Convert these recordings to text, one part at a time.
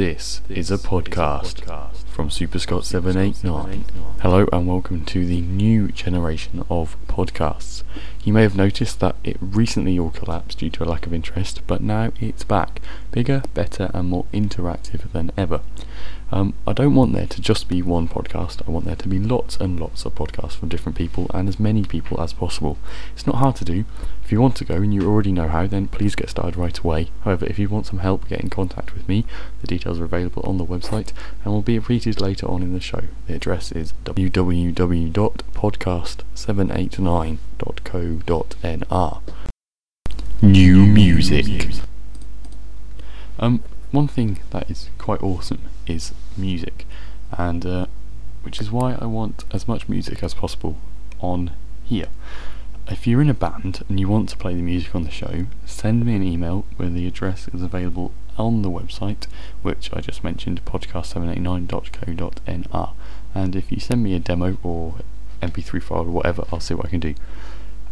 This is a podcast from SuperScott789. Hello and welcome to the new generation of podcasts. You may have noticed that it recently all collapsed due to a lack of interest, but now it's back, bigger, better, and more interactive than ever. Um, I don't want there to just be one podcast. I want there to be lots and lots of podcasts from different people and as many people as possible. It's not hard to do. If you want to go and you already know how, then please get started right away. However, if you want some help, get in contact with me. The details are available on the website and will be repeated later on in the show. The address is www.podcast789.co.nr. New music. Um, one thing that is quite awesome is music, and uh, which is why I want as much music as possible on here. If you're in a band and you want to play the music on the show, send me an email where the address is available on the website, which I just mentioned, podcast789.co.nr. And if you send me a demo or MP3 file or whatever, I'll see what I can do.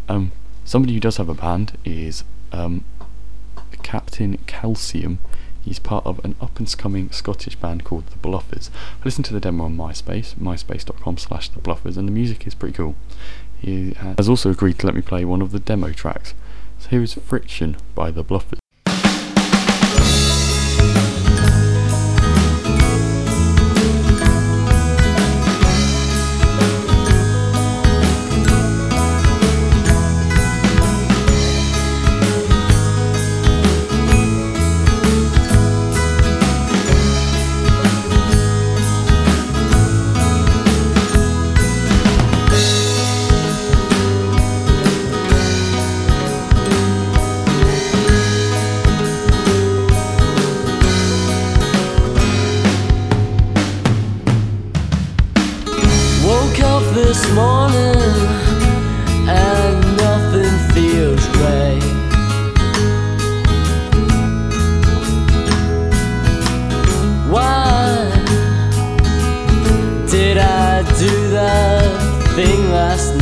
Um, somebody who does have a band is um, Captain Calcium He's part of an up and coming Scottish band called The Bluffers. I listened to the demo on MySpace, myspace.com slash The Bluffers, and the music is pretty cool. He uh, has also agreed to let me play one of the demo tracks. So here is Friction by The Bluffers. Thing last night?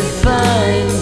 Gonna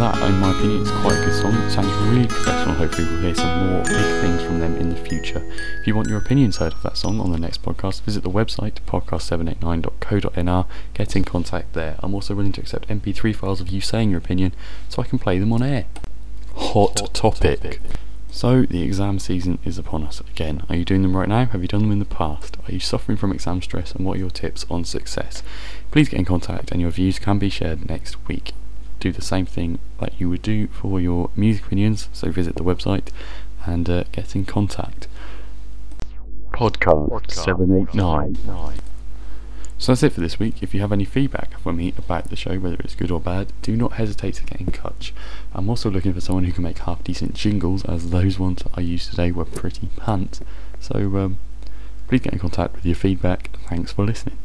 that? In my opinion, it's quite a good song. It sounds really professional. Hopefully, we'll hear some more big things from them in the future. If you want your opinions heard of that song on the next podcast, visit the website podcast789.co.nr. Get in contact there. I'm also willing to accept MP3 files of you saying your opinion so I can play them on air. Hot, topic. So, the exam season is upon us again. Are you doing them right now? Have you done them in the past? Are you suffering from exam stress? And what are your tips on success? Please get in contact, and your views can be shared next week. Do the same thing that you would do for your music opinions, so visit the website and uh, get in contact. Podcast 789. So that's it for this week. If you have any feedback for me about the show, whether it's good or bad, do not hesitate to get in touch. I'm also looking for someone who can make half decent jingles, as those ones I used today were pretty pants. So um, please get in contact with your feedback. Thanks for listening.